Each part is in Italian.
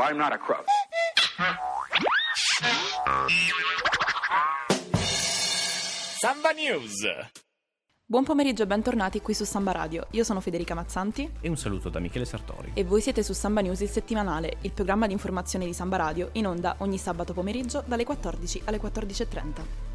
careful, I'm not a crook. Samba News. Buon pomeriggio e bentornati qui su Samba Radio. Io sono Federica Mazzanti E un saluto da Michele Sartori. e voi siete su Samba News il settimanale, il programma di informazione di Samba Radio, in onda ogni sabato pomeriggio dalle 14 alle 14.30.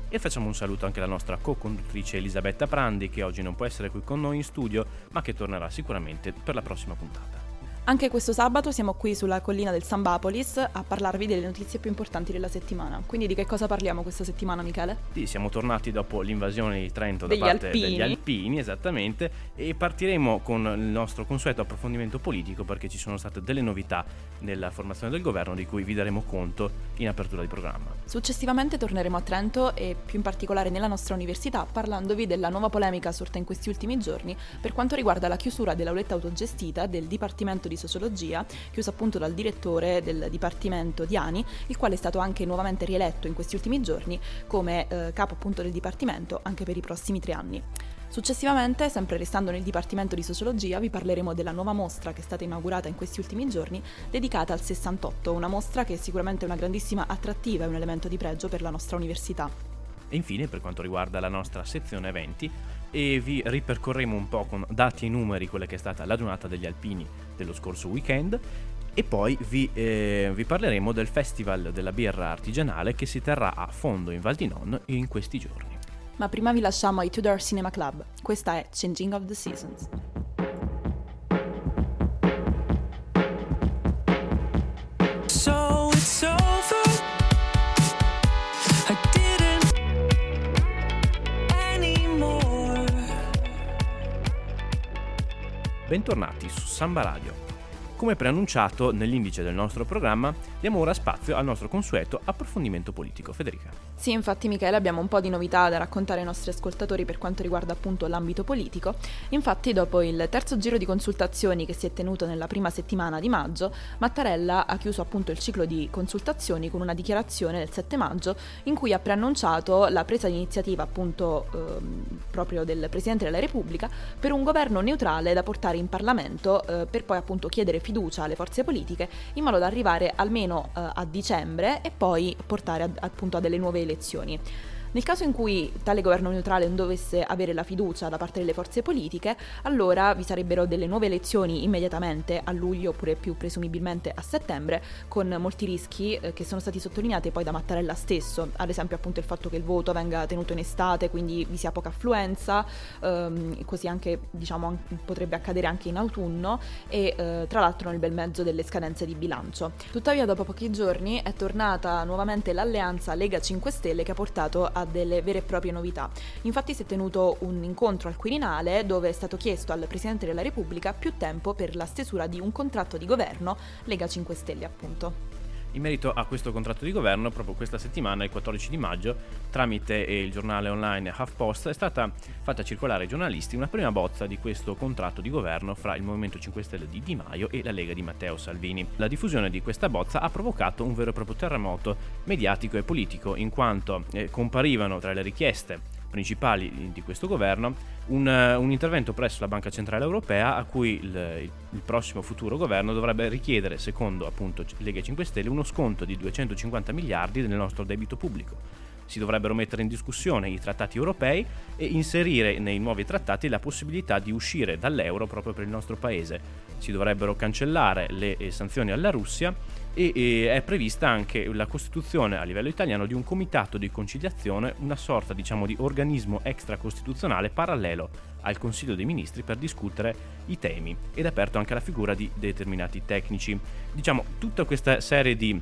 E facciamo un saluto anche alla nostra co-conduttrice Elisabetta Prandi, che oggi non può essere qui con noi in studio, ma che tornerà sicuramente per la prossima puntata. Anche questo sabato siamo qui sulla collina del Sambapolis a parlarvi delle notizie più importanti della settimana. Quindi di che cosa parliamo questa settimana, Michele? Sì, siamo tornati dopo l'invasione di Trento Degli da parte alpini. degli alpini, esattamente, e partiremo con il nostro consueto approfondimento politico perché ci sono state delle novità nella formazione del governo di cui vi daremo conto in apertura di programma. Successivamente torneremo a Trento e più in particolare nella nostra università parlandovi della nuova polemica sorta in questi ultimi giorni per quanto riguarda la chiusura dell'auletta autogestita del Dipartimento di Sociologia, chiusa appunto dal direttore del Dipartimento Diani, il quale è stato anche nuovamente rieletto in questi ultimi giorni come eh, capo appunto del Dipartimento anche per i prossimi tre anni. Successivamente, sempre restando nel Dipartimento di Sociologia, vi parleremo della nuova mostra che è stata inaugurata in questi ultimi giorni, dedicata al 68, una mostra che è sicuramente una grandissima attrattiva e un elemento di pregio per la nostra università. E infine, per quanto riguarda la nostra sezione eventi, e vi ripercorremo un po' con dati e numeri quella che è stata la giornata degli alpini dello scorso weekend e poi vi, eh, vi parleremo del Festival della birra artigianale che si terrà a fondo in Val di Non in questi giorni. Ma prima vi lasciamo ai Tudor Cinema Club. Questa è Changing of the Seasons. Bentornati su Samba Radio. Come preannunciato nell'indice del nostro programma, diamo ora spazio al nostro consueto approfondimento politico. Federica. Sì, infatti Michele abbiamo un po' di novità da raccontare ai nostri ascoltatori per quanto riguarda appunto l'ambito politico. Infatti dopo il terzo giro di consultazioni che si è tenuto nella prima settimana di maggio, Mattarella ha chiuso appunto il ciclo di consultazioni con una dichiarazione del 7 maggio in cui ha preannunciato la presa di iniziativa appunto ehm, proprio del Presidente della Repubblica per un governo neutrale da portare in Parlamento eh, per poi appunto chiedere fiducia alle forze politiche in modo da arrivare almeno eh, a dicembre e poi portare ad- appunto a delle nuove elezioni. Nel caso in cui tale governo neutrale non dovesse avere la fiducia da parte delle forze politiche, allora vi sarebbero delle nuove elezioni immediatamente a luglio oppure più presumibilmente a settembre, con molti rischi eh, che sono stati sottolineati poi da Mattarella stesso, ad esempio appunto il fatto che il voto venga tenuto in estate, quindi vi sia poca affluenza, ehm, così anche diciamo potrebbe accadere anche in autunno e eh, tra l'altro nel bel mezzo delle scadenze di bilancio. Tuttavia dopo pochi giorni è tornata nuovamente l'alleanza Lega 5 Stelle che ha portato a delle vere e proprie novità. Infatti si è tenuto un incontro al Quirinale dove è stato chiesto al Presidente della Repubblica più tempo per la stesura di un contratto di governo Lega 5 Stelle appunto. In merito a questo contratto di governo, proprio questa settimana, il 14 di maggio, tramite il giornale online HuffPost, è stata fatta circolare ai giornalisti una prima bozza di questo contratto di governo fra il Movimento 5 Stelle di Di Maio e la Lega di Matteo Salvini. La diffusione di questa bozza ha provocato un vero e proprio terremoto mediatico e politico, in quanto eh, comparivano tra le richieste principali di questo governo un, un intervento presso la Banca Centrale Europea a cui il- il prossimo futuro governo dovrebbe richiedere, secondo appunto Lega 5 Stelle, uno sconto di 250 miliardi del nostro debito pubblico. Si dovrebbero mettere in discussione i trattati europei e inserire nei nuovi trattati la possibilità di uscire dall'euro proprio per il nostro paese. Si dovrebbero cancellare le eh, sanzioni alla Russia e, è prevista anche la costituzione a livello italiano di un comitato di conciliazione, una sorta diciamo di organismo extracostituzionale parallelo al Consiglio dei Ministri per discutere i temi ed è aperto anche alla figura di determinati tecnici. Diciamo tutta questa serie di,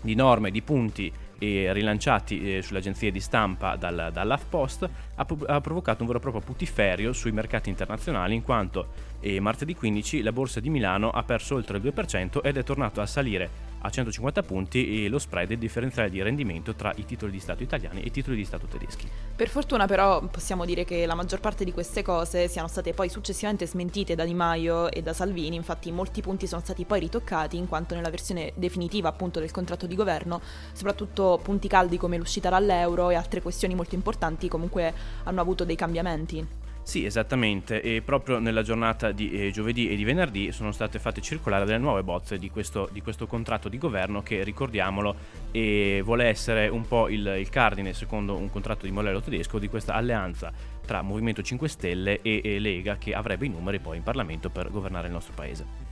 di norme, di punti eh, rilanciati eh, sulle agenzie di stampa dal, dall'HuffPost ha, ha provocato un vero e proprio putiferio sui mercati internazionali in quanto eh, martedì 15 la borsa di Milano ha perso oltre il 2% ed è tornato a salire a 150 punti e lo spread il differenziale di rendimento tra i titoli di Stato italiani e i titoli di Stato tedeschi. Per fortuna però possiamo dire che la maggior parte di queste cose siano state poi successivamente smentite da Di Maio e da Salvini, infatti molti punti sono stati poi ritoccati in quanto nella versione definitiva appunto del contratto di governo, soprattutto punti caldi come l'uscita dall'euro e altre questioni molto importanti comunque hanno avuto dei cambiamenti. Sì, esattamente, e proprio nella giornata di eh, giovedì e di venerdì sono state fatte circolare delle nuove bozze di questo, di questo contratto di governo che, ricordiamolo, eh, vuole essere un po' il, il cardine, secondo un contratto di modello tedesco, di questa alleanza tra Movimento 5 Stelle e, e Lega che avrebbe i numeri poi in Parlamento per governare il nostro paese.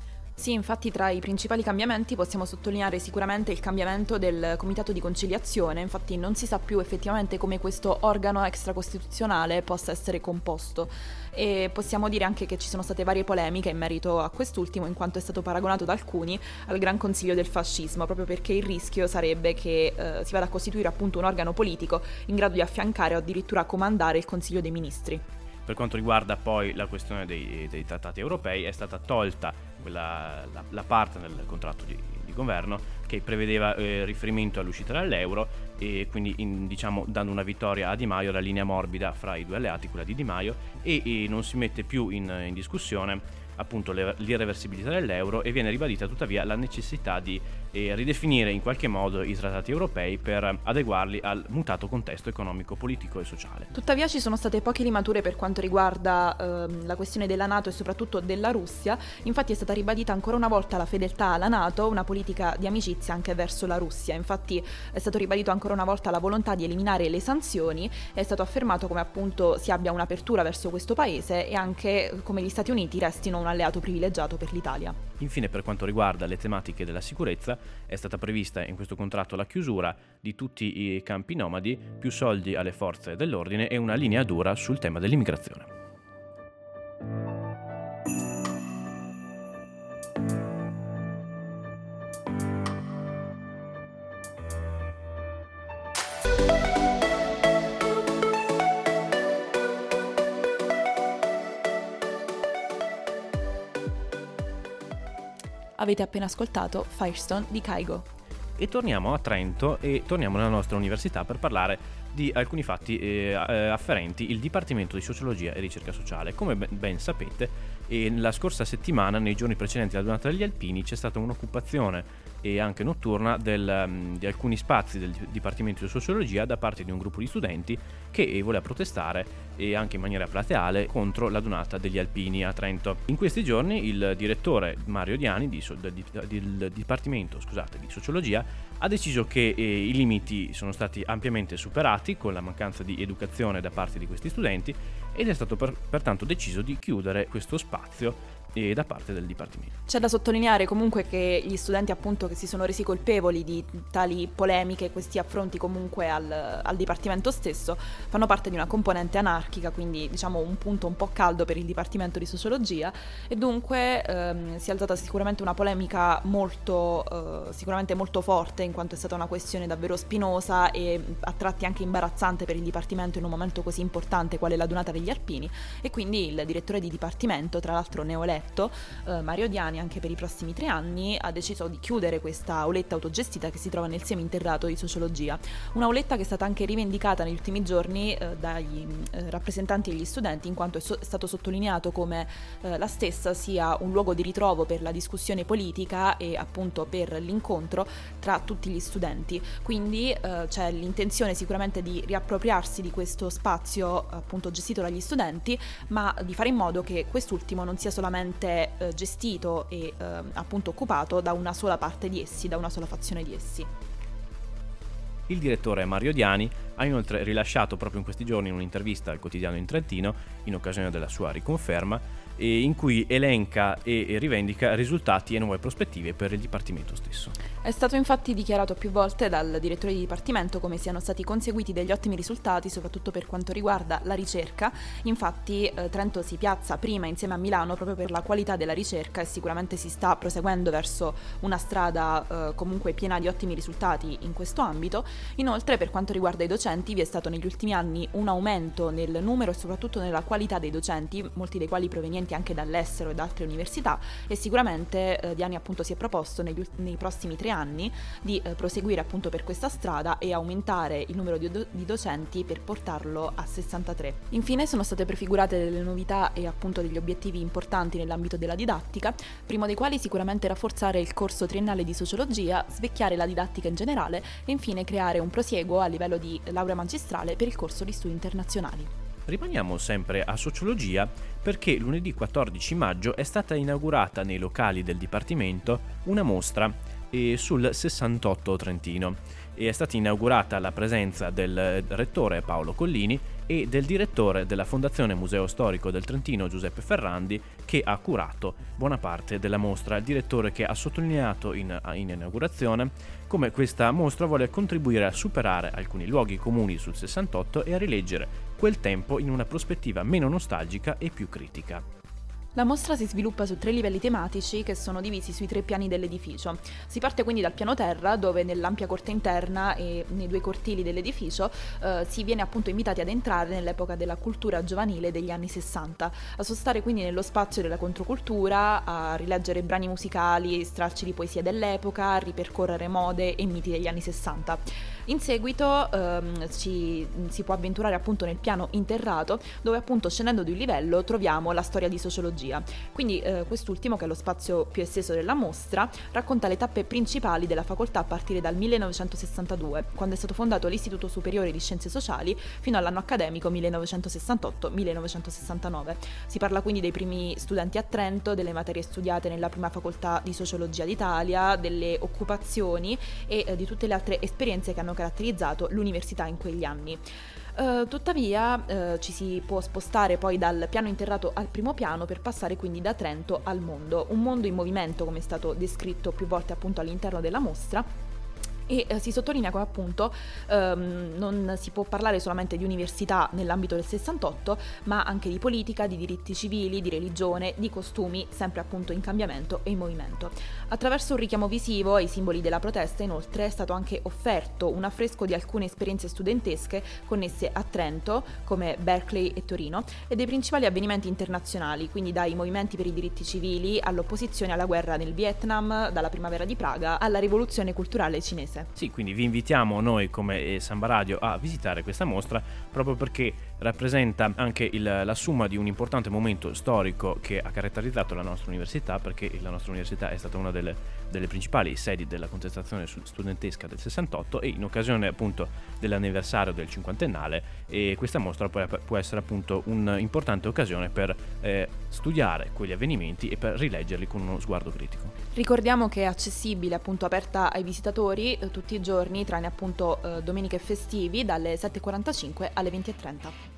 Sì, infatti tra i principali cambiamenti possiamo sottolineare sicuramente il cambiamento del Comitato di conciliazione, infatti non si sa più effettivamente come questo organo extracostituzionale possa essere composto e possiamo dire anche che ci sono state varie polemiche in merito a quest'ultimo in quanto è stato paragonato da alcuni al Gran Consiglio del Fascismo, proprio perché il rischio sarebbe che eh, si vada a costituire appunto un organo politico in grado di affiancare o addirittura comandare il Consiglio dei Ministri. Per quanto riguarda poi la questione dei, dei trattati europei, è stata tolta quella, la, la, parte nel contratto di, di governo che prevedeva eh, riferimento all'uscita dall'euro e quindi in, diciamo dando una vittoria a Di Maio, la linea morbida fra i due alleati, quella di Di Maio, e, e non si mette più in, in discussione appunto l'irreversibilità dell'euro e viene ribadita tuttavia la necessità di eh, ridefinire in qualche modo i trattati europei per adeguarli al mutato contesto economico, politico e sociale. Tuttavia ci sono state poche rimature per quanto riguarda ehm, la questione della Nato e soprattutto della Russia, infatti è stata ribadita ancora una volta la fedeltà alla Nato, una politica di amicizia anche verso la Russia, infatti è stato ribadito ancora una volta la volontà di eliminare le sanzioni, è stato affermato come appunto si abbia un'apertura verso questo paese e anche come gli Stati Uniti restino un alleato privilegiato per l'Italia. Infine, per quanto riguarda le tematiche della sicurezza, è stata prevista in questo contratto la chiusura di tutti i campi nomadi, più soldi alle forze dell'ordine e una linea dura sul tema dell'immigrazione. Avete appena ascoltato Firestone di Kaigo. E torniamo a Trento e torniamo nella nostra università per parlare di alcuni fatti eh, afferenti il Dipartimento di Sociologia e Ricerca Sociale. Come ben sapete, eh, la scorsa settimana, nei giorni precedenti alla donata degli Alpini, c'è stata un'occupazione e anche notturna del, um, di alcuni spazi del Dipartimento di Sociologia da parte di un gruppo di studenti che voleva protestare e anche in maniera plateale contro la donata degli Alpini a Trento. In questi giorni il direttore Mario Diani di, del, del, Dipartimento scusate, di Sociologia ha deciso che eh, i limiti sono stati ampiamente superati con la mancanza di educazione da parte di questi studenti ed è stato per, pertanto deciso di chiudere questo spazio e da parte del Dipartimento. C'è da sottolineare comunque che gli studenti appunto che si sono resi colpevoli di tali polemiche, questi affronti comunque al, al Dipartimento stesso, fanno parte di una componente anarchica, quindi diciamo un punto un po' caldo per il Dipartimento di Sociologia e dunque ehm, si è alzata sicuramente una polemica molto, eh, sicuramente molto forte in quanto è stata una questione davvero spinosa e a tratti anche imbarazzante per il Dipartimento in un momento così importante quale la donata degli Alpini e quindi il direttore di Dipartimento, tra l'altro neoletto, progetto, eh, Mario Diani anche per i prossimi tre anni ha deciso di chiudere questa auletta autogestita che si trova nel seminterrato di sociologia. Un'auletta che è stata anche rivendicata negli ultimi giorni eh, dagli eh, rappresentanti degli studenti in quanto è, so- è stato sottolineato come eh, la stessa sia un luogo di ritrovo per la discussione politica e appunto per l'incontro tra tutti gli studenti. Quindi eh, c'è l'intenzione sicuramente di riappropriarsi di questo spazio appunto gestito dagli studenti, ma di fare in modo che quest'ultimo non sia solamente completamente eh, gestito e eh, appunto occupato da una sola parte di essi, da una sola fazione di essi. Il direttore Mario Diani ha inoltre rilasciato proprio in questi giorni un'intervista al quotidiano in Trentino, in occasione della sua riconferma, in cui elenca e rivendica risultati e nuove prospettive per il Dipartimento stesso. È stato infatti dichiarato più volte dal direttore di Dipartimento come siano stati conseguiti degli ottimi risultati, soprattutto per quanto riguarda la ricerca. Infatti eh, Trento si piazza prima insieme a Milano proprio per la qualità della ricerca e sicuramente si sta proseguendo verso una strada eh, comunque piena di ottimi risultati in questo ambito. Inoltre per quanto riguarda i docenti vi è stato negli ultimi anni un aumento nel numero e soprattutto nella qualità dei docenti, molti dei quali provenienti provenienti anche dall'estero e da altre università e sicuramente eh, Diani appunto si è proposto negli, nei prossimi tre anni di eh, proseguire appunto per questa strada e aumentare il numero di, do- di, docenti per portarlo a 63. Infine sono state prefigurate delle novità e appunto degli obiettivi importanti nell'ambito della didattica, primo dei quali sicuramente rafforzare il corso triennale di sociologia, svecchiare la didattica in generale e infine creare un prosieguo a livello di laurea magistrale per il corso di studi internazionali. Rimaniamo sempre a sociologia perché lunedì 14 maggio è stata inaugurata nei locali del Dipartimento una mostra eh, sul 68 Trentino e è stata inaugurata alla presenza del rettore Paolo Collini e del direttore della Fondazione Museo Storico del Trentino Giuseppe Ferrandi che ha curato buona parte della mostra. Il direttore che ha sottolineato in, in inaugurazione come questa mostra vuole contribuire a superare alcuni luoghi comuni sul 68 e a rileggere quel tempo in una prospettiva meno nostalgica e più critica. La mostra si sviluppa su tre livelli tematici che sono divisi sui tre piani dell'edificio. Si parte quindi dal piano terra, dove nell'ampia corte interna e nei due cortili dell'edificio eh, si viene appunto invitati ad entrare nell'epoca della cultura giovanile degli anni 60, a sostare quindi nello spazio della controcultura, a rileggere brani musicali, stralci di poesia dell'epoca, a ripercorrere mode e miti degli anni 60. In seguito ehm, ci, si può avventurare appunto nel piano interrato, dove appunto scendendo di un livello troviamo la storia di sociologia. Quindi eh, quest'ultimo, che è lo spazio più esteso della mostra, racconta le tappe principali della facoltà a partire dal 1962, quando è stato fondato l'Istituto Superiore di Scienze Sociali, fino all'anno accademico 1968-1969. Si parla quindi dei primi studenti a Trento, delle materie studiate nella prima facoltà di sociologia d'Italia, delle occupazioni e eh, di tutte le altre esperienze che hanno caratterizzato l'università in quegli anni. Uh, tuttavia uh, ci si può spostare poi dal piano interrato al primo piano per passare quindi da Trento al mondo, un mondo in movimento come è stato descritto più volte appunto all'interno della mostra e eh, si sottolinea come appunto ehm, non si può parlare solamente di università nell'ambito del 68, ma anche di politica, di diritti civili, di religione, di costumi, sempre appunto in cambiamento e in movimento. Attraverso un richiamo visivo ai simboli della protesta, inoltre, è stato anche offerto un affresco di alcune esperienze studentesche connesse a Trento, come Berkeley e Torino, e dei principali avvenimenti internazionali, quindi dai movimenti per i diritti civili all'opposizione alla guerra nel Vietnam, dalla primavera di Praga alla rivoluzione culturale cinese. Sì, quindi vi invitiamo noi come eh, Samba Radio a visitare questa mostra proprio perché rappresenta anche il, la somma di un importante momento storico che ha caratterizzato la nostra università perché la nostra università è stata una delle, delle principali sedi della contestazione studentesca del 68 e in occasione appunto dell'anniversario del cinquantennale e questa mostra può, può essere appunto un'importante occasione per eh, studiare quegli avvenimenti e per rileggerli con uno sguardo critico. Ricordiamo che è accessibile, appunto aperta ai visitatori tutti i giorni, tranne appunto eh, domeniche festivi, dalle 7.45 alle 20.30.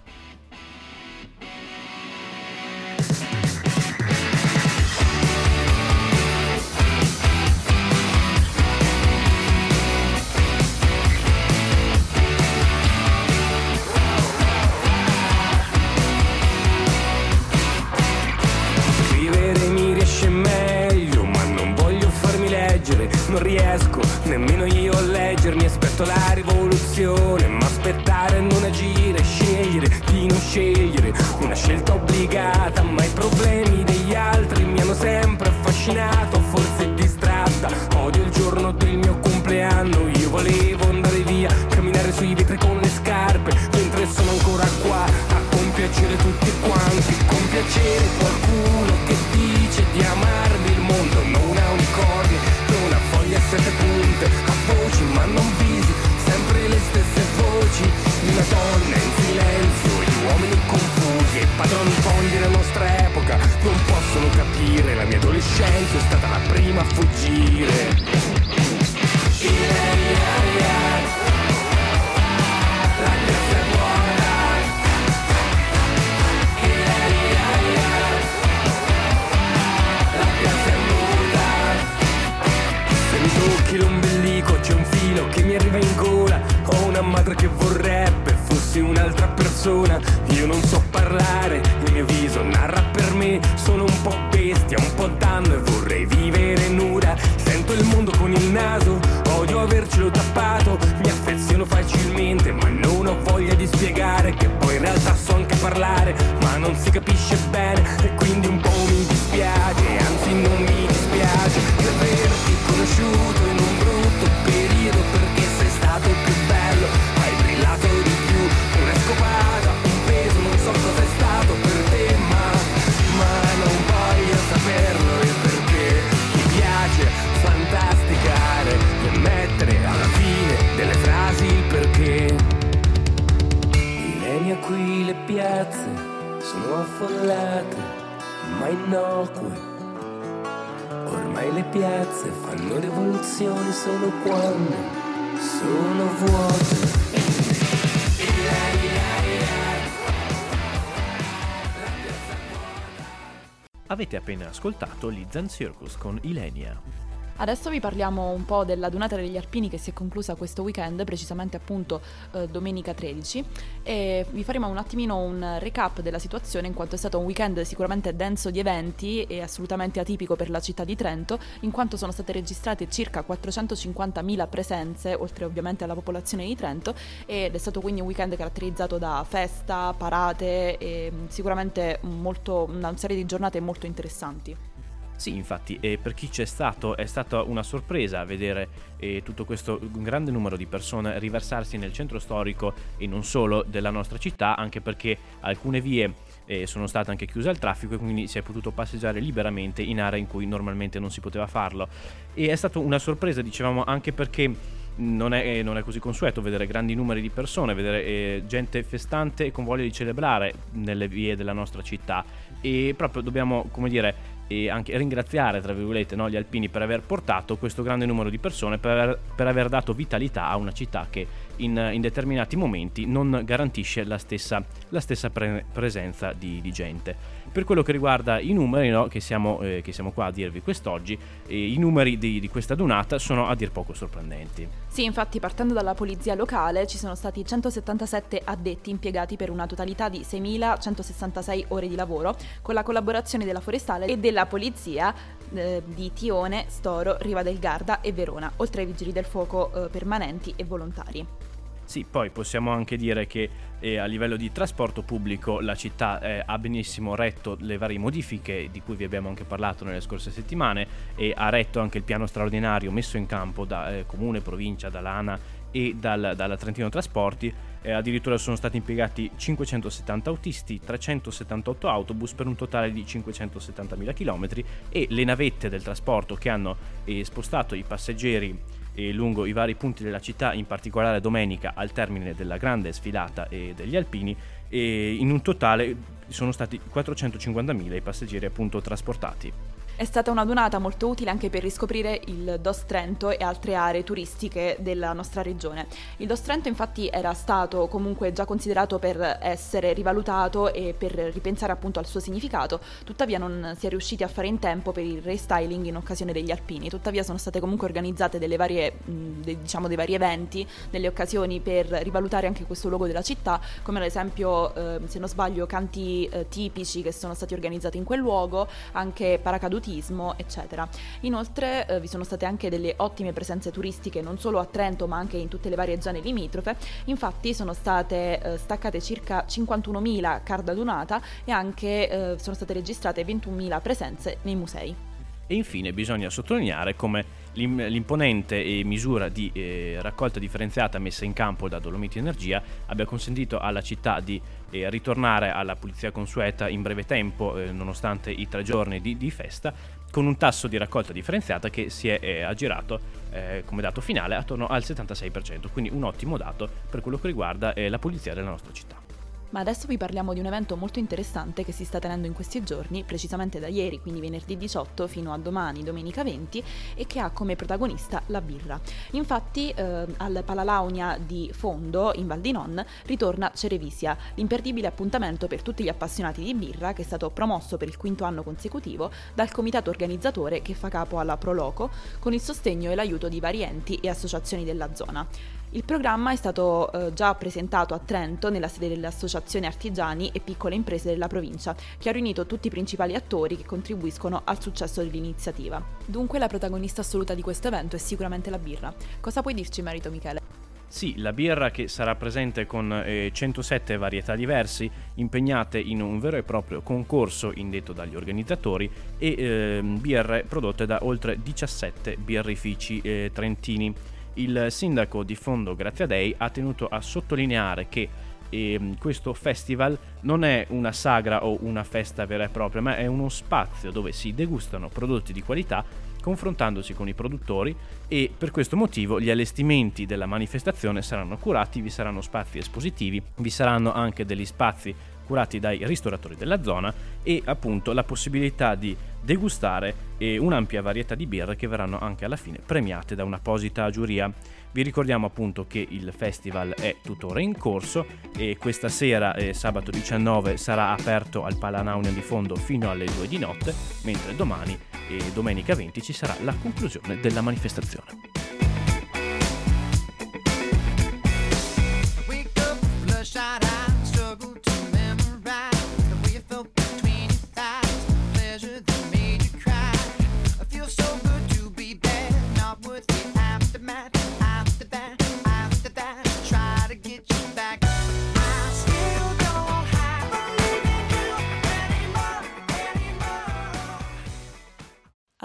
filo che mi arriva in gola. Ho una madre che vorrebbe fossi un'altra persona. Io non so parlare, il mio viso narra per me. Sono un po' bestia, un po' danno e vorrei vivere nuda. Sento il mondo con il naso, odio avercelo tappato. Mi affeziono facilmente ma non ho voglia di spiegare Che poi in realtà so anche parlare. Ma non si capisce bene E quindi un po' solo quando sono vuote. Avete appena ascoltato gli Zen Circus con Ilenia. Adesso vi parliamo un po' della Dunata degli Alpini che si è conclusa questo weekend, precisamente appunto eh, domenica 13, e vi faremo un attimino un recap della situazione in quanto è stato un weekend sicuramente denso di eventi e assolutamente atipico per la città di Trento, in quanto sono state registrate circa 450.000 presenze, oltre ovviamente alla popolazione di Trento, ed è stato quindi un weekend caratterizzato da festa, parate e mm, sicuramente molto, una serie di giornate molto interessanti. Sì, infatti, e per chi c'è stato è stata una sorpresa vedere eh, tutto questo grande numero di persone riversarsi nel centro storico e non solo della nostra città, anche perché alcune vie eh, sono state anche chiuse al traffico e quindi si è potuto passeggiare liberamente in aree in cui normalmente non si poteva farlo. E è stata una sorpresa, dicevamo, anche perché non è, eh, non è, così consueto vedere grandi numeri di persone, vedere eh, gente festante e con voglia di celebrare nelle vie della nostra città. E proprio dobbiamo, come dire, e anche ringraziare, tra virgolette, no, gli alpini per aver portato questo grande numero di persone, per aver, per aver dato vitalità a una città che in, in, determinati momenti non garantisce la stessa, la stessa pre- presenza di, di, gente. Per quello che riguarda i numeri no, che, siamo, eh, che, siamo, qua a dirvi quest'oggi, eh, i numeri di, di, questa donata sono a dir poco sorprendenti. Sì, infatti partendo dalla polizia locale ci sono stati 177 addetti impiegati per una totalità di 6.166 ore di lavoro, con la collaborazione della forestale e della polizia eh, di Tione, Storo, Riva del Garda e Verona, oltre ai vigili del fuoco eh, permanenti e volontari. Sì, poi possiamo anche dire che eh, a livello di trasporto pubblico la città eh, ha benissimo retto le varie modifiche di cui vi abbiamo anche parlato nelle scorse settimane e ha retto anche il piano straordinario messo in campo da eh, Comune, Provincia, dall'ANA e dal, dalla Trentino Trasporti. Eh, addirittura sono stati impiegati 570 autisti, 378 autobus per un totale di 570.000 km e le navette del trasporto che hanno eh, spostato i passeggeri e lungo i vari punti della città, in particolare domenica al termine della grande sfilata degli alpini, e in un totale sono stati 450.000 i passeggeri appunto trasportati. È stata una donata molto utile anche per riscoprire il Dos Trento e altre aree turistiche della nostra regione. Il Dos Trento infatti era stato comunque già considerato per essere rivalutato e per ripensare appunto al suo significato, tuttavia non si è riusciti a fare in tempo per il restyling in occasione degli alpini, tuttavia sono state comunque organizzate delle varie, diciamo dei vari eventi, delle occasioni per rivalutare anche questo luogo della città, come ad esempio eh, se non sbaglio canti eh, tipici che sono stati organizzati in quel luogo, anche paracaduti esotismo, eccetera. Inoltre eh, vi sono state anche delle ottime presenze turistiche non solo a Trento ma anche in tutte le varie zone limitrofe, infatti sono state eh, staccate circa 51.000 card adunata e anche eh, sono state registrate 21.000 presenze nei musei. E infine bisogna sottolineare come l'imponente misura di eh, raccolta differenziata messa in campo da Dolomiti Energia abbia consentito alla città di eh, ritornare alla pulizia consueta in breve tempo, eh, nonostante i tre giorni di, festa, con un tasso di raccolta differenziata che si è aggirato come dato finale attorno al 76%, quindi un ottimo dato per quello che riguarda la pulizia della nostra città. Ma adesso vi parliamo di un evento molto interessante che si sta tenendo in questi giorni, precisamente da ieri, quindi venerdì 18 fino a domani, domenica 20, e che ha come protagonista la birra. Infatti eh, al Palalaunia di Fondo, in Val di Non, ritorna Cerevisia, l'imperdibile appuntamento per tutti gli appassionati di birra che è stato promosso per il quinto anno consecutivo dal comitato organizzatore che fa capo alla Proloco, con il sostegno e l'aiuto di vari enti e associazioni della zona. Il programma è stato eh, già presentato a Trento nella sede dell'Associazione Artigiani e Piccole Imprese della provincia, che ha riunito tutti i principali attori che contribuiscono al successo dell'iniziativa. Dunque la protagonista assoluta di questo evento è sicuramente la birra. Cosa puoi dirci in merito Michele? Sì, la birra che sarà presente con eh, 107 varietà diverse, impegnate in un vero e proprio concorso indetto dagli organizzatori e eh, birre prodotte da oltre 17 birrifici eh, trentini il sindaco di Fondo Graziadei ha tenuto a sottolineare che eh, questo festival non è una sagra o una festa vera e propria, ma è uno spazio dove si degustano prodotti di qualità confrontandosi con i produttori e per questo motivo gli allestimenti della manifestazione saranno curati, vi saranno spazi espositivi, vi saranno anche degli spazi curati dai ristoratori della zona e appunto la possibilità di degustare un'ampia varietà di birre che verranno anche alla fine premiate da un'apposita giuria. Vi ricordiamo appunto che il festival è tuttora in corso e questa sera, eh, sabato 19, sarà aperto al Palanaunia di fondo fino alle 2 di notte, mentre domani e domenica 20 ci sarà la conclusione della manifestazione.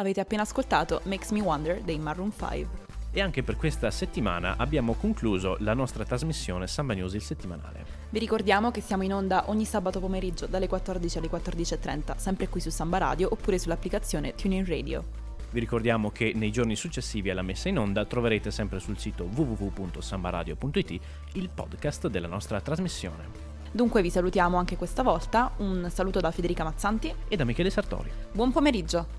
Avete appena ascoltato Makes Me Wonder dei Maroon 5. E anche per questa settimana abbiamo concluso la nostra trasmissione Samba News il settimanale. Vi ricordiamo che siamo in onda ogni sabato pomeriggio dalle 14 alle 14.30, sempre qui su Samba Radio oppure sull'applicazione TuneIn Radio. Vi ricordiamo che nei giorni successivi alla messa in onda troverete sempre sul sito www.sambaradio.it il podcast della nostra trasmissione. Dunque vi salutiamo anche questa volta, un saluto da Federica Mazzanti, E da Michele Sartori. buon pomeriggio!